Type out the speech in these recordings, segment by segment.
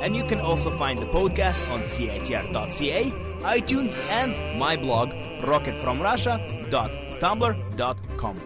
And you can also find the podcast on CITR.ca, iTunes, and my blog, rocketfromrussia.tumblr.com.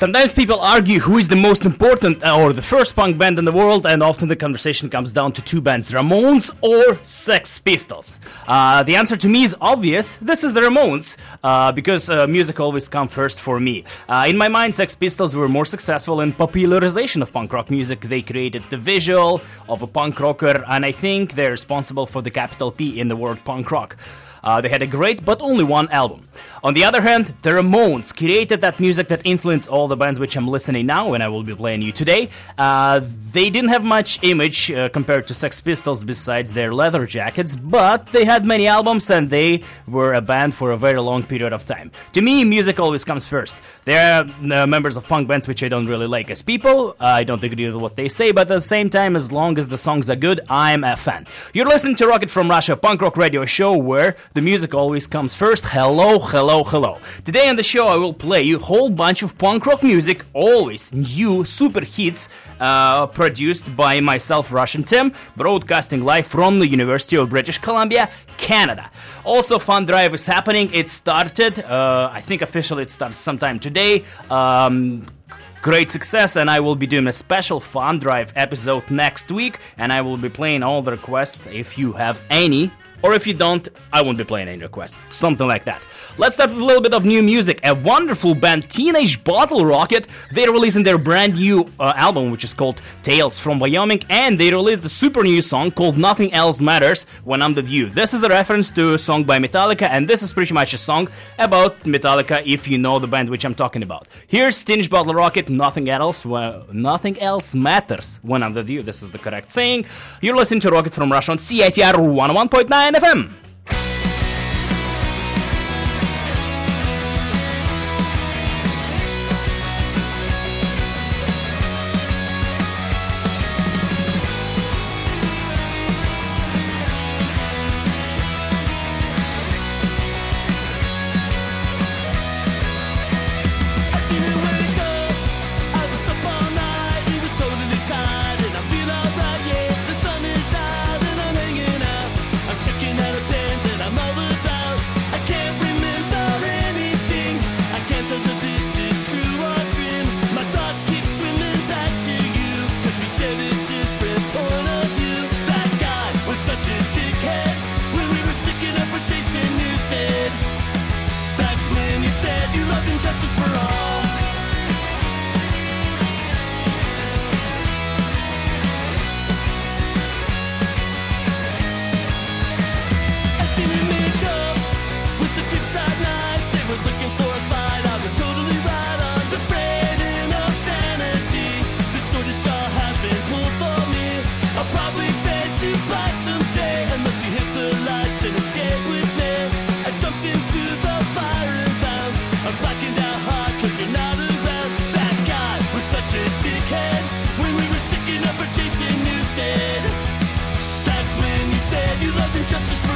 Sometimes people argue who is the most important uh, or the first punk band in the world, and often the conversation comes down to two bands Ramones or Sex Pistols. Uh, the answer to me is obvious this is the Ramones, uh, because uh, music always comes first for me. Uh, in my mind, Sex Pistols were more successful in popularization of punk rock music. They created the visual of a punk rocker, and I think they're responsible for the capital P in the word punk rock. Uh, they had a great but only one album. On the other hand, the Ramones created that music that influenced all the bands which I'm listening now and I will be playing you today. Uh, they didn't have much image uh, compared to Sex Pistols besides their leather jackets, but they had many albums and they were a band for a very long period of time. To me, music always comes first. There are uh, members of punk bands which I don't really like as people. I don't agree with what they say, but at the same time, as long as the songs are good, I'm a fan. You're listening to Rocket from Russia punk rock radio show where the music always comes first. Hello, hello, hello. Today on the show, I will play you a whole bunch of punk rock music, always new super hits, uh, produced by myself, Russian Tim, broadcasting live from the University of British Columbia, Canada. Also, Fun Drive is happening. It started, uh, I think officially it starts sometime today. Um, great success and i will be doing a special fun drive episode next week and i will be playing all the requests if you have any or if you don't i won't be playing any requests something like that let's start with a little bit of new music. A wonderful band teenage bottlerocket. They're releasing their brand new uh, album which is called tales from wyoming and they released a super new song called nothing else matters when i'm the view this is a reference to a song by metallica and this is pretty much a song about metallica if you know the band which i'm talking about. Here's teenage bottlerocket nothing else well, nothing else matters when i'm the view this is the correct saying. You're listening to rocket from russia on citr 101.9 fm justice.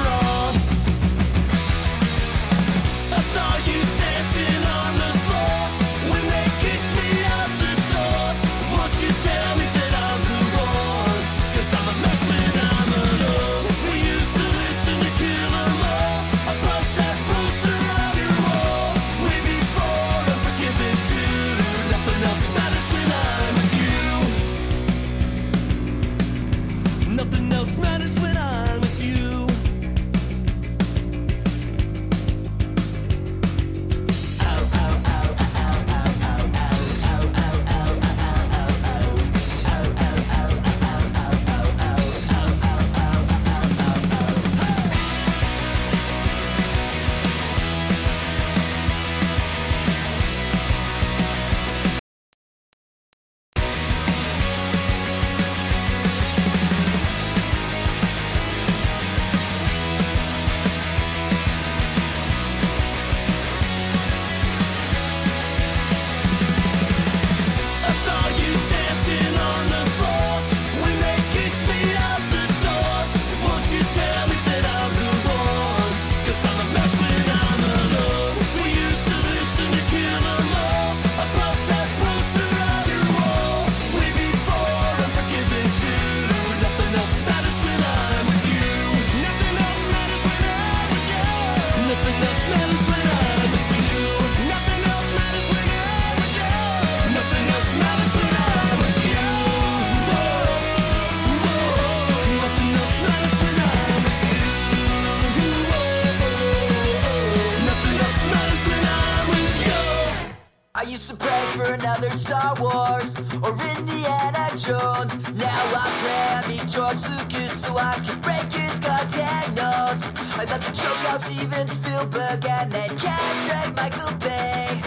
George Lucas so I could break his goddamn nose. I'd love to choke out Steven Spielberg and then catch right Michael Bay.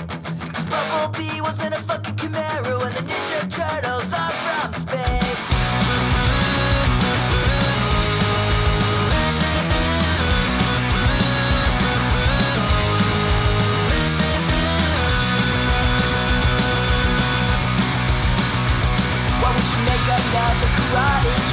Cause Bumblebee wasn't a fucking Camaro and the Ninja Turtles are from space. Why would you make another karate?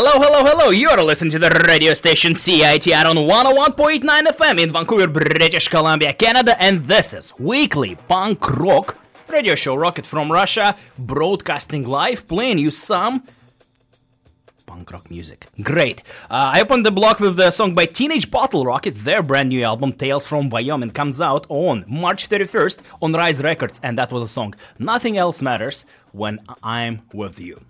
Hello, hello, hello! You're listening to the radio station CITR on 101.9 FM in Vancouver, British Columbia, Canada, and this is weekly punk rock radio show Rocket from Russia, broadcasting live, playing you some punk rock music. Great. Uh, I opened the block with the song by Teenage Bottlerocket. Their brand new album, Tales from Wyoming, comes out on March 31st on Rise Records, and that was a song Nothing Else Matters When I'm With You.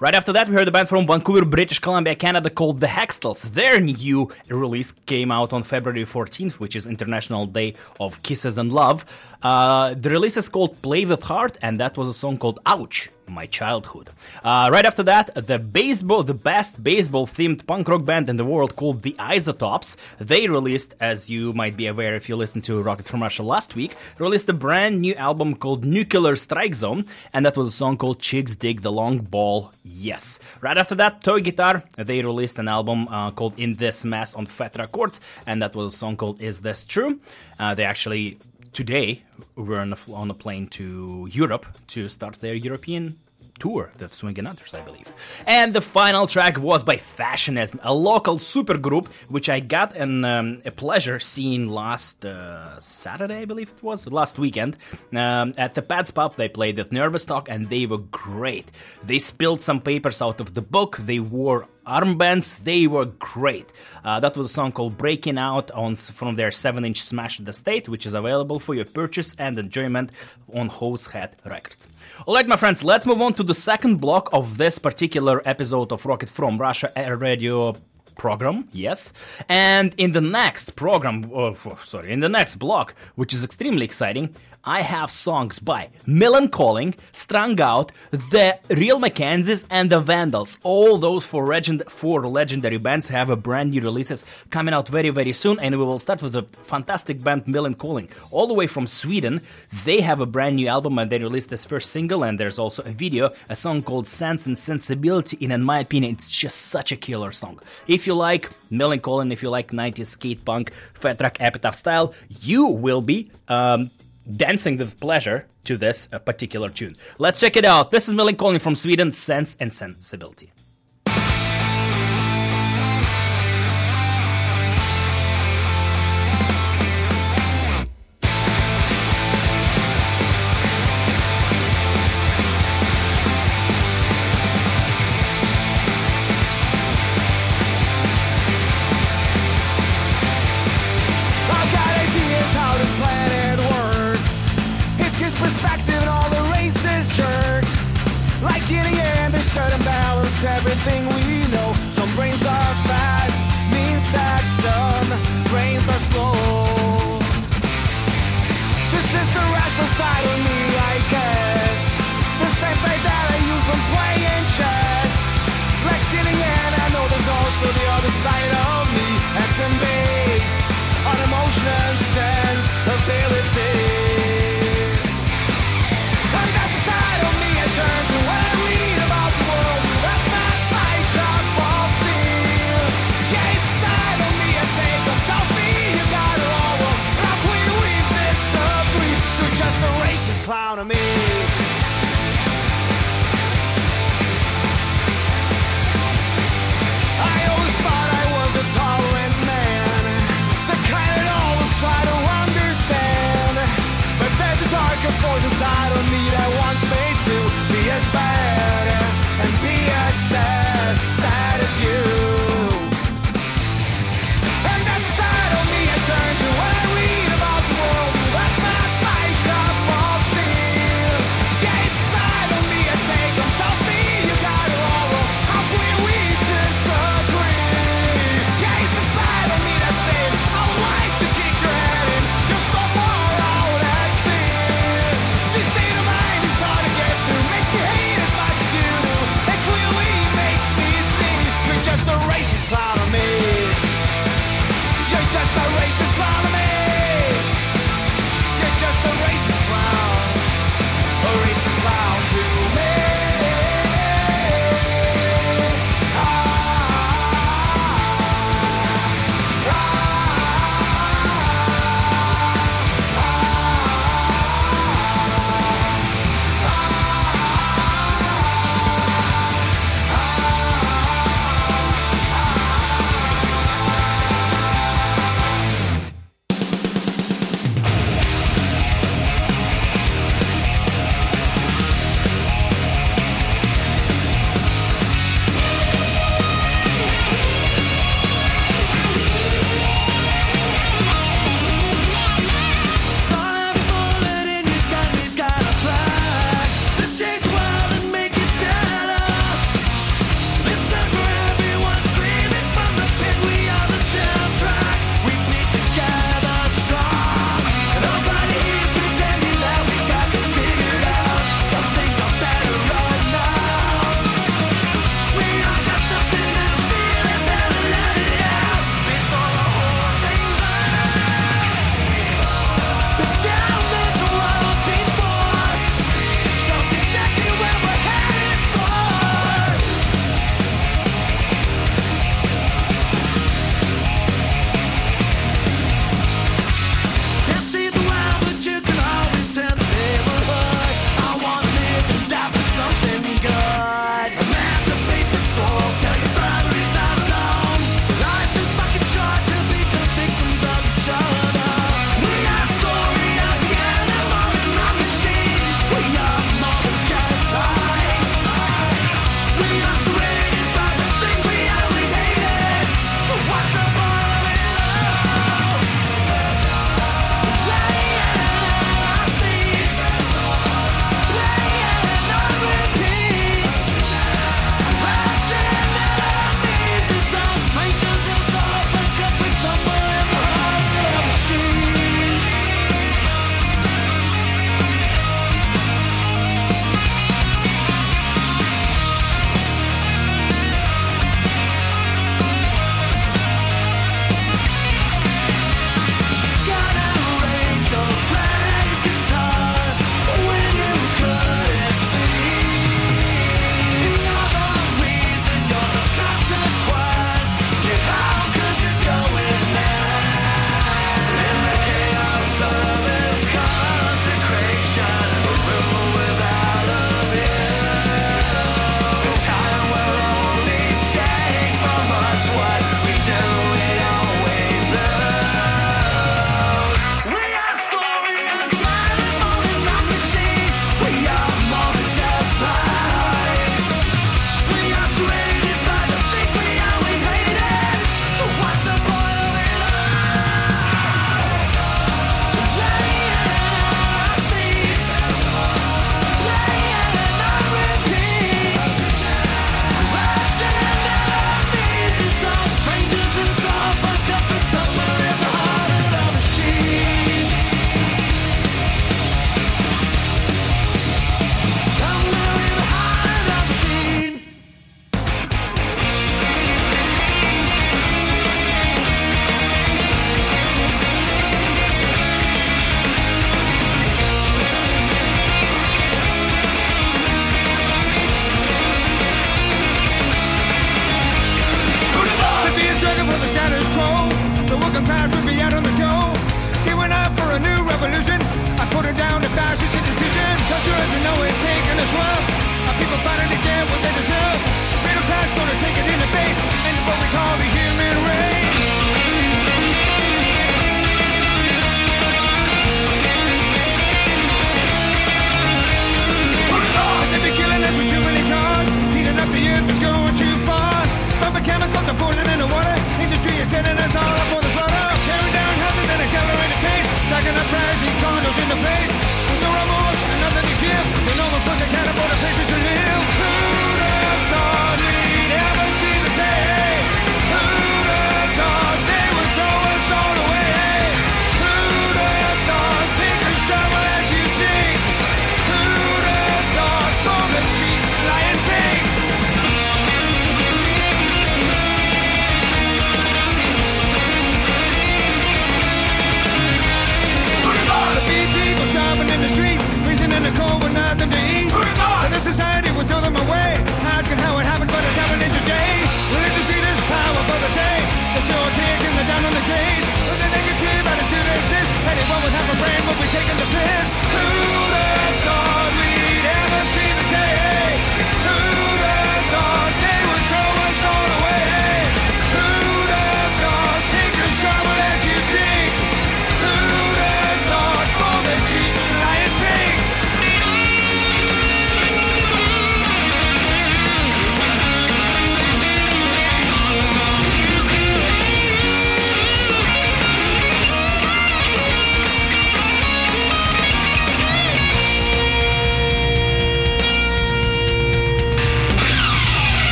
Right after that, we heard a band from Vancouver, British Columbia, Canada called The Hextalls. Their new release came out on February 14th, which is International Day of Kisses and Love. Uh, the release is called Play with Heart, and that was a song called Ouch, My Childhood. Uh, right after that, the baseball, the best baseball themed punk rock band in the world called The Isotopes. They released, as you might be aware if you listened to Rocket from Russia last week, released a brand new album called Nuclear Strike Zone, and that was a song called Chicks Dig the Long Ball Yes. Right after that, Toy Guitar, they released an album uh, called In This Mess on Fat Records, and that was a song called Is This True? Uh, they actually, today, were on a, on plane to Europe to start their European tour, the Swingin' Utters, I believe. And the final track was by Fashionism, a local supergroup, which I got an, um, a pleasure seeing last uh, Saturday, I believe it was, last weekend. Um, at the Pat's Pub, they played at Nervous Talk, and they were great. They spilled some papers out of the book, they wore armbands they were great uh, that was a song called breaking out on from their 7 inch smash the state which is available for your purchase and enjoyment on Hosehead records Alright, my friends, let's move on to the second block of this particular episode of Rocket from Russia Air Radio program, yes. And in the next program, oh, sorry, in the next block, which is extremely exciting, I have songs by Millencolin, Strung Out, The Real McKenzies, and The Vandals. All those four, legend- four legendary bands have a brand new releases coming out very, very soon. And we will start with the fantastic band Millencolin. All the way from Sweden, they have a brand new album and they released this first single. And there's also a video, a song called Sense and Sensibility. And in my opinion, it's just such a killer song. If you like Millencolin, if you like 90s skate punk, Fat Wreck epitaph style, you will be. Um, dancing with pleasure to this uh, particular tune. Let's check it out. This is Millencolin from Sweden, Sense and Sensibility.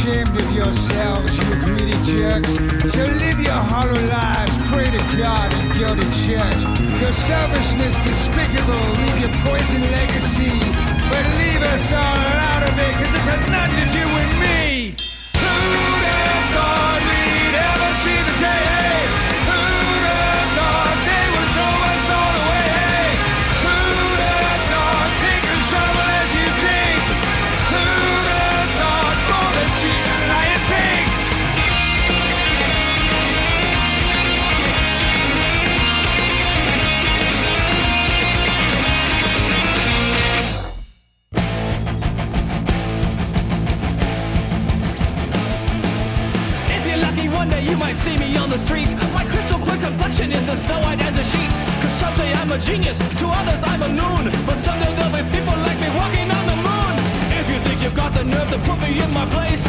ashamed of yourselves, you greedy jerks. So live your hollow lives, pray to God and go to church. Your selfishness despicable, leave your poison legacy. But leave us all out of it, cause it's nothing to do with me. genius, to others I'm a noon. But someday there'll be people like me walking on the moon. If you think you've got the nerve to put me in my place,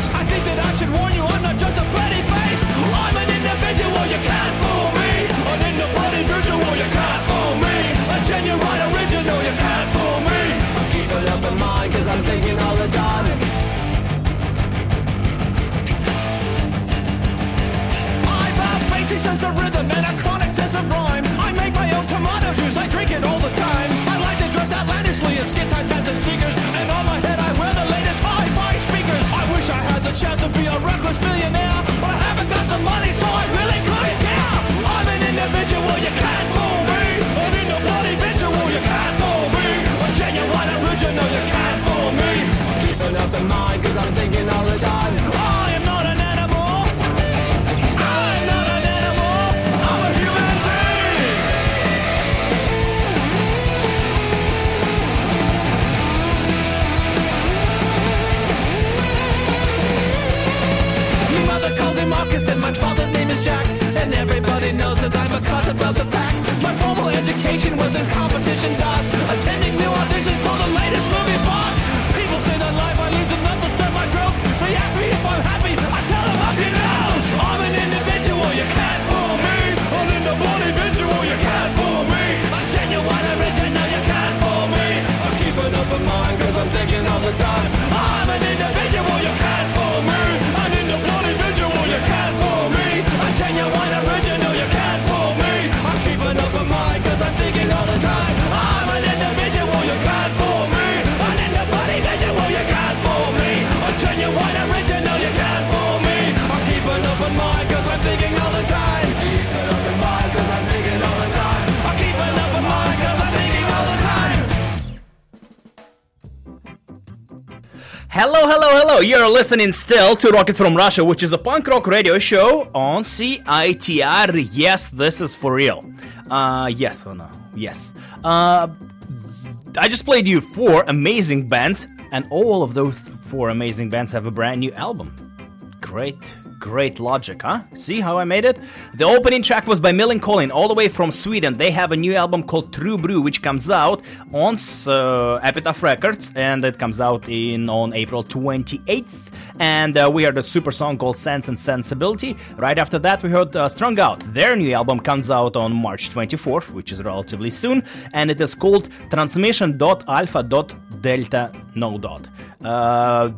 chance to be a reckless millionaire, but I haven't got the money, so I really couldn't care. I'm an individual, you can't. are listening still to Rocket from Russia, which is a punk rock radio show on CITR. Yes, this is for real. Uh, yes or no? Yes. Uh, I just played you four amazing bands, and all of those four amazing bands have a brand new album. Great great logic, huh? See how I made it? The opening track was by Millencolin, all the way from Sweden. They have a new album called True Brew, which comes out on uh, Epitaph Records, and it comes out in on April 28th. And uh, we heard a super song called Sense and Sensibility. Right after that, we heard uh, Strung Out. Their new album comes out on March 24th, which is relatively soon, and it is called Transmission.alpha.delta No dot. Uh,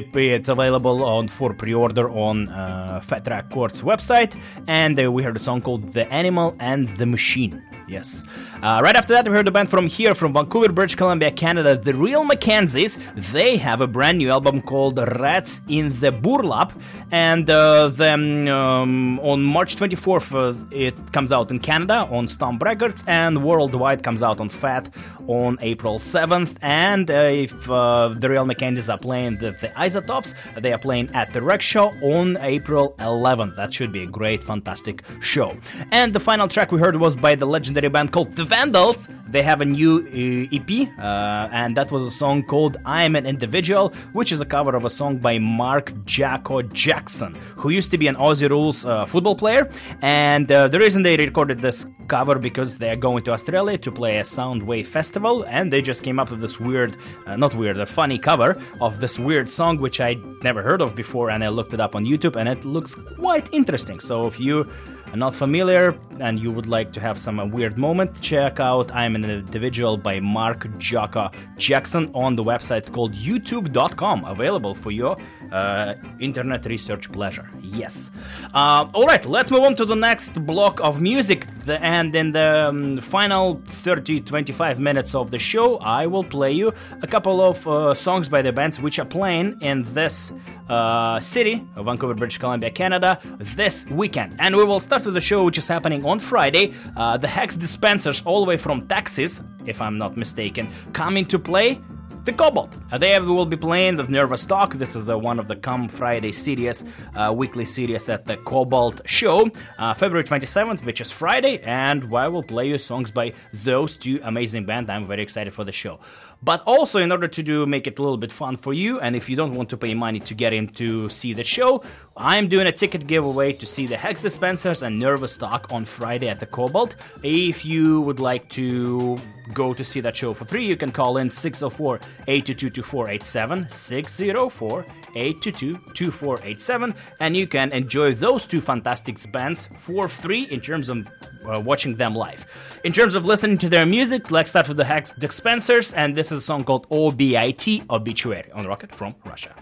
the- it's available on for pre-order on uh, Fat Records website, and uh, we heard a song called "The Animal and the Machine." Yes. Uh, right after that, we heard a band from here, from Vancouver, British Columbia, Canada, the Real McKenzies. They have a brand new album called Rats in the Burlap, and uh, then um, on March 24th, uh, it comes out in Canada on Stomp Records, and worldwide comes out on Fat on April 7th. And uh, if uh, the Real McKenzies are playing the, the Isotopes, they are playing at the Rickshaw on April 11th. That should be a great, fantastic show. And the final track we heard was by the legendary band called The Vandals. They have a new uh, EP, uh, and that was a song called I'm an Individual, which is a cover of a song by Mark Jacko Jackson, who used to be an Aussie Rules uh, football player. And uh, the reason they recorded this cover because they're going to Australia to play a Soundwave festival, and they just came up with this weird, uh, not weird, a funny cover of this weird song which I never heard of before, and I looked it up on YouTube, and it looks quite interesting. So if you not familiar and you would like to have some weird moment, check out I'm an Individual by Mark Jacko Jackson on the website called youtube.com, available for your uh, internet research pleasure. Yes. Uh, all right, let's move on to the next block of music. And in the um, final 30 25 minutes of the show, I will play you a couple of uh, songs by the bands which are playing in this uh, city, of Vancouver, British Columbia, Canada, this weekend. And we will start with the show which is happening on Friday. Uh, the Hex Dispensers, all the way from Texas, if I'm not mistaken, coming to play the Cobalt. Uh, they will be playing the Nervous Talk. This is uh, one of the Come Friday series, uh, weekly series at the Cobalt Show, uh, February 27th, which is Friday, and I will play you songs by those two amazing bands. I'm very excited for the show. But also, in order to do make it a little bit fun for you, and if you don't want to pay money to get in to see the show, I'm doing a ticket giveaway to see the Hex Dispensers and Nervous Talk on Friday at the Cobalt. If you would like to go to see that show for free, you can call in 604 822 2487, 604 822 2487, and you can enjoy those two fantastic bands for free in terms of uh, watching them live. In terms of listening to their music, let's start with the Hex Dispensers, and this is a song called OBIT, Obituary, on Rocket from Russia.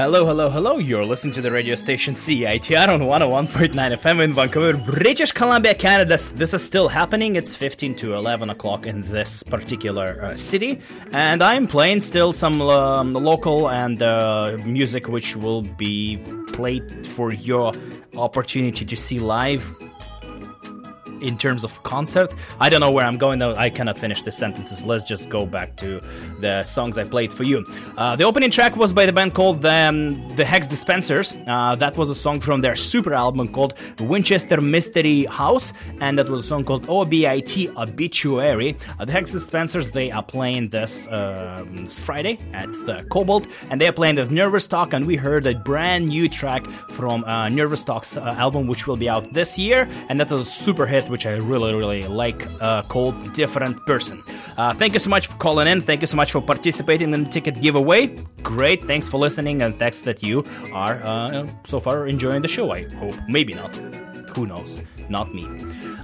Hello, hello, hello. You're listening to the radio station CITR on 101.9 FM in Vancouver, British Columbia, Canada. This is still happening. It's 15 to 11 o'clock in this particular uh, city. And I'm playing still some um, local and uh, music which will be played for your opportunity to see live in terms of concert. I don't know where I'm going though. I cannot finish the sentences. Let's just go back to the songs I played for you. Uh, the opening track was by the band called the, um, the Hex Dispensers. Uh, that was a song from their super album called Winchester Mystery House, and that was a song called OBIT Obituary. Uh, the Hex Dispensers they are playing this, um, Friday at the Cobalt, and they are playing the Nervous Talk, and we heard a brand new track from uh, Nervous Talk's uh, album, which will be out this year, and that was a super hit which I really, really like, uh, called Different Person. Uh, thank you so much for calling in. Thank you so much for participating in the ticket giveaway. Great. Thanks for listening, and thanks that you are uh, so far enjoying the show. I hope. Maybe not. Who knows? Not me.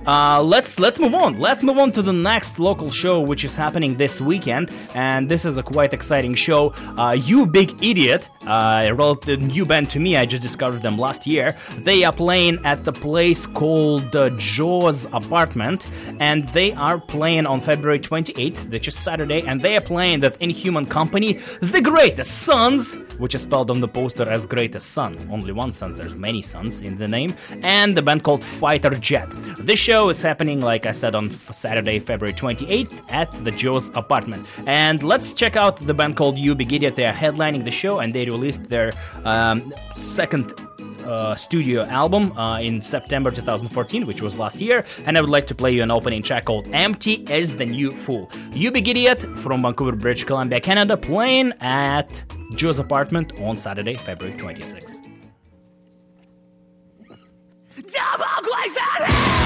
Uh, let's let's move on. Let's move on to the next local show, which is happening this weekend, and this is a quite exciting show. Uh, you Big Idiot, uh, a new band to me. I just discovered them last year. They are playing at the place called uh, Joe's Apartment, and they are playing on February 28th, which is Saturday, and they are playing with Inhuman Company, The Greatest Sons, which is spelled on the poster as Greatest Son. Only one son. There's many sons in the name, and the band called Fighter Jet. This show is happening, like I said, on Saturday, February 28th at the Joe's apartment. And let's check out the band called You Big Idiot. They are headlining the show and they released their um, second uh, studio album uh, in September 2014, which was last year, and I would like to play you an opening track called Empty is the New Full. You Big Idiot from Vancouver, British Columbia, Canada, playing at Joe's apartment on Saturday, February 26th. Double glaze that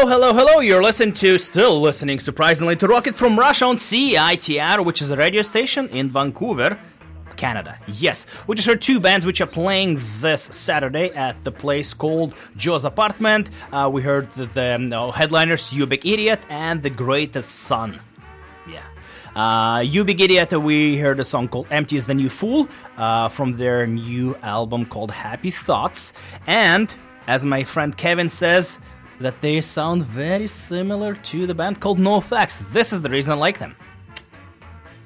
Hello, hello, hello. You're listening to, still listening, surprisingly, to Rocket from Russia on CITR, which is a radio station in Vancouver, Canada. Yes, we just heard two bands which are playing this Saturday at the place called Joe's Apartment. Uh, we heard the, the um, uh, headliners, You Big Idiot and The Greatest Son. Yeah. Uh, you Big Idiot, we heard a song called Empty is the New Full uh, from their new album called Happy Thoughts. And, as my friend Kevin says, that they sound very similar to the band called NOFX. This is the reason I like them.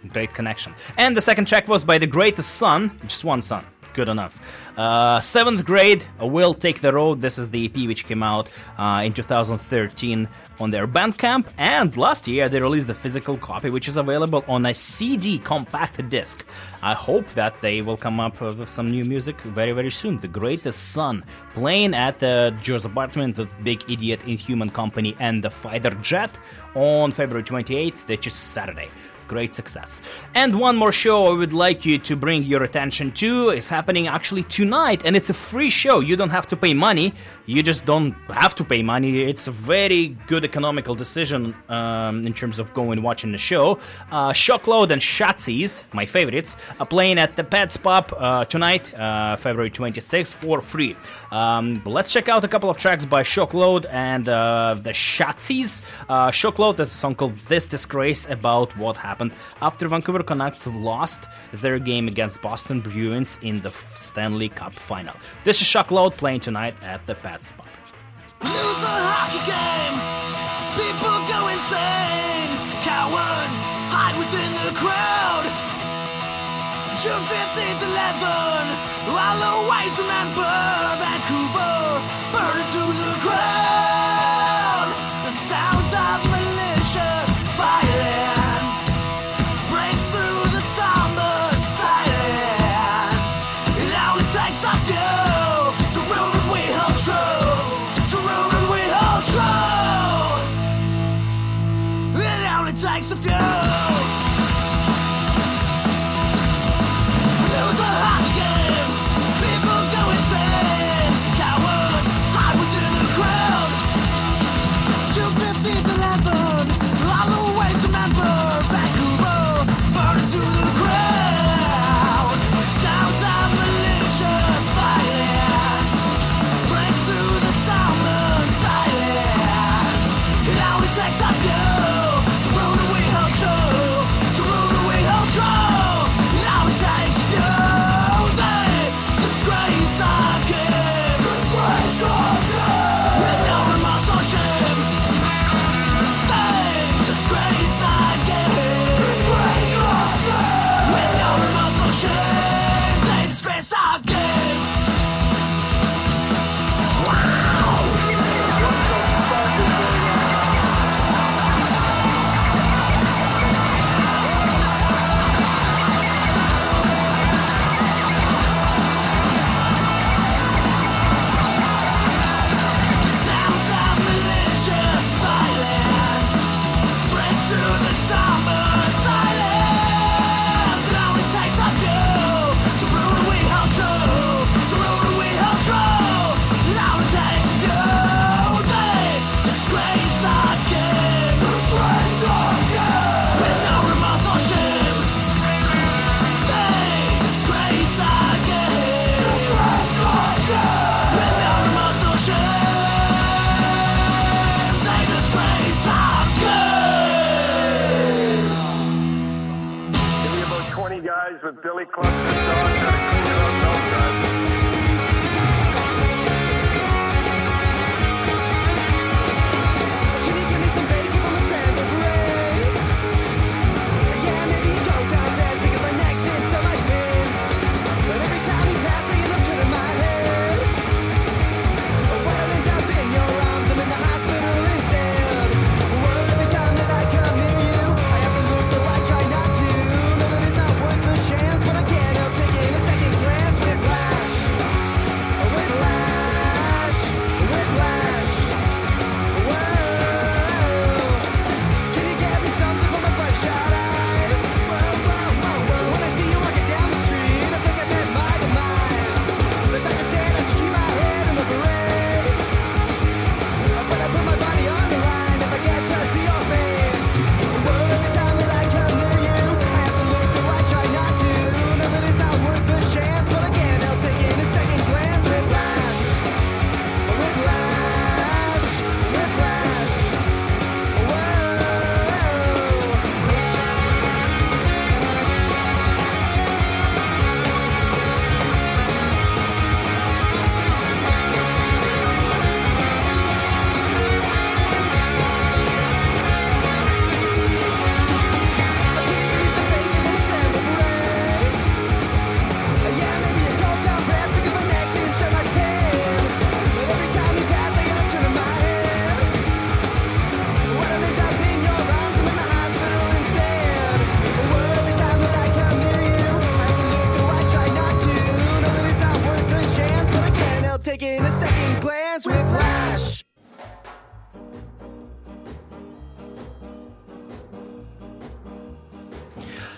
Great connection. And the second track was by The Greatest Son, just one son. Good enough. Uh, seventh grade, Will Take the Road. This is the EP which came out uh, in 2013 on their Bandcamp. And last year they released the physical copy, which is available on a CD compact disc. I hope that they will come up with some new music very, very soon. The Greatest Son, playing at uh, Joe's apartment with Big Idiot Inhuman Company and the Fighter Jet on February 28th, which is Saturday great success. And one more show I would like you to bring your attention to is happening actually tonight, and it's a free show. You don't have to pay money. You just don't have to pay money. It's a very good economical decision um, in terms of going watching the show. Uh, Shockload and Schatzis, my favorites, are playing at the Pat's Pub uh, tonight, uh, February 26th, for free. Um, let's check out a couple of tracks by Shockload and uh, the Schatzis. Uh, Shockload is a song called This Disgrace about what happened after Vancouver Canucks lost their game against Boston Bruins in the Stanley Cup final. This is Shockload playing tonight at the Pat's Pub. Lose a hockey game, people go insane. Cowards hide within the crowd. June 15th, 11. I'll always remember Vancouver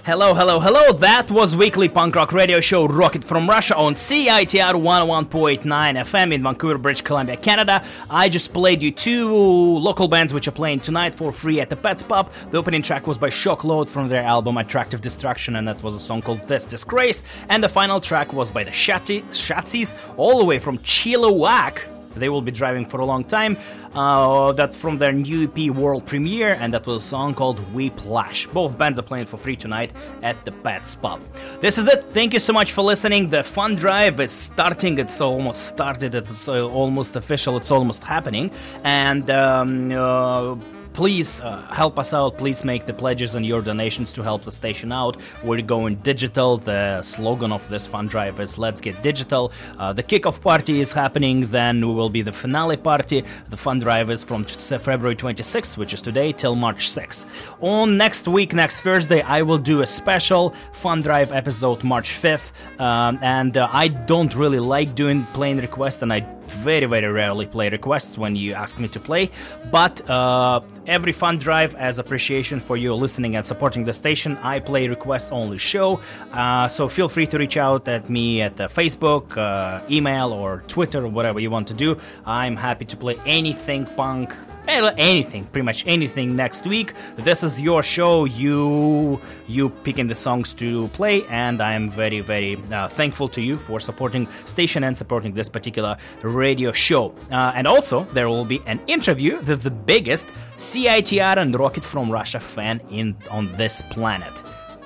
Hello, hello, hello. That was weekly punk rock radio show Rocket from Russia on CITR 101.9 FM in Vancouver, British Columbia, Canada. I just played you two local bands which are playing tonight for free at the Pat's Pub. The opening track was by Shock Load from their album Attractive Destruction, and that was a song called This Disgrace. And the final track was by the Shatti- Schatzis, all the way from Chilliwack. They will be driving for a long time. Uh, that from their new EP world premiere, and that was a song called Whiplash. Both bands are playing for free tonight at the Pat's Pub. This is it. Thank you so much for listening. The fun drive is starting. It's almost started. It's uh, almost official. It's almost happening. And um, uh, please uh, help us out. Please make the pledges and your donations to help the station out. We're going digital. The slogan of this fund drive is "Let's get digital." Uh, the kickoff party is happening. Then we will be the finale party. The fund drive is from February 26th, which is today, till March 6th. On next week, next Thursday, I will do a special fund drive episode, March 5th. Um, and uh, I don't really like doing playing requests, and I very very rarely play requests when you ask me to play but uh, every fun drive as appreciation for you listening and supporting the station. I play request only show. Uh, so feel free to reach out at me at uh, facebook uh, email or twitter or whatever you want to do. I'm happy to play anything punk anything pretty much anything next week. This is your show. You you picking the songs to play and i'm very very uh, thankful to you for supporting station and supporting this particular radio show. Uh, and also there will be an interview with the biggest citr and rocket from russia fan in on this planet.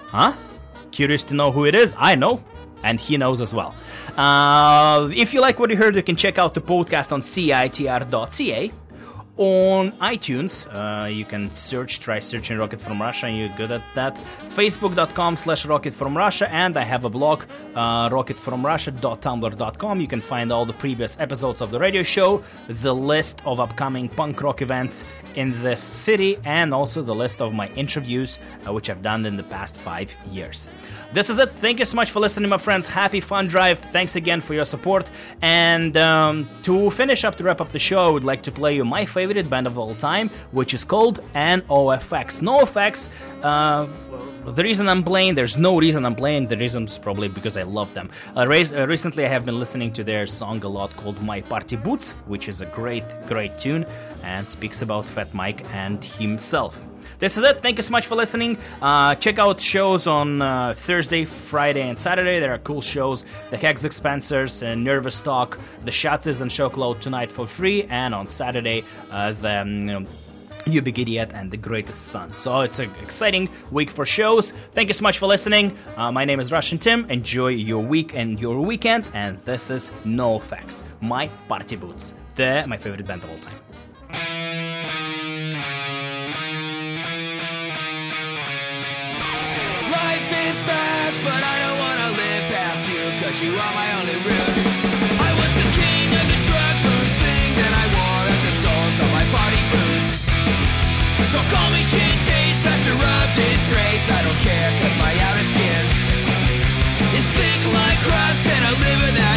Huh? Curious to know who it is? I know. And he knows as well. Uh, if you like what you heard, you can check out the podcast on citr.ca on iTunes. Uh, you can search, try searching Rocket from Russia, and you're good at that. Facebook.com slash Rocket from Russia, and I have a blog, uh, rocketfromrussia.tumblr.com. You can find all the previous episodes of the radio show, the list of upcoming punk rock events in this city, and also the list of my interviews, uh, which I've done in the past five years. This is it. Thank you so much for listening, my friends. Happy Fun Drive. Thanks again for your support. And um, to finish up, to wrap up the show, I would like to play you my favorite band of all time, which is called NOFX. NoFX. Uh, the reason I'm playing, there's no reason I'm playing. The reason is probably because I love them. Uh, re- uh, recently, I have been listening to their song a lot called My Party Boots, which is a great, great tune and speaks about Fat Mike and himself. This is it. Thank you so much for listening. Uh, check out shows on uh, Thursday, Friday, and Saturday. There are cool shows. The Hex Dispensers and Nervous Talk, The Shots and Shockload tonight for free, and on Saturday, uh, the. Um, you know, You Big Idiot, and The Greatest Son. So it's an exciting week for shows. Thank you so much for listening. Uh, my name is Russian Tim. Enjoy your week and your weekend. And this is NOFX, my party boots. They're my favorite band of all time. Fast, but I don't wanna live past you, cause you are my only roost. I was the king of the drug boost thing that I wore at the soles of my party boots. So call me shit face, master of disgrace. I don't care, cause my outer skin is thick like crust, and a liver that's rusted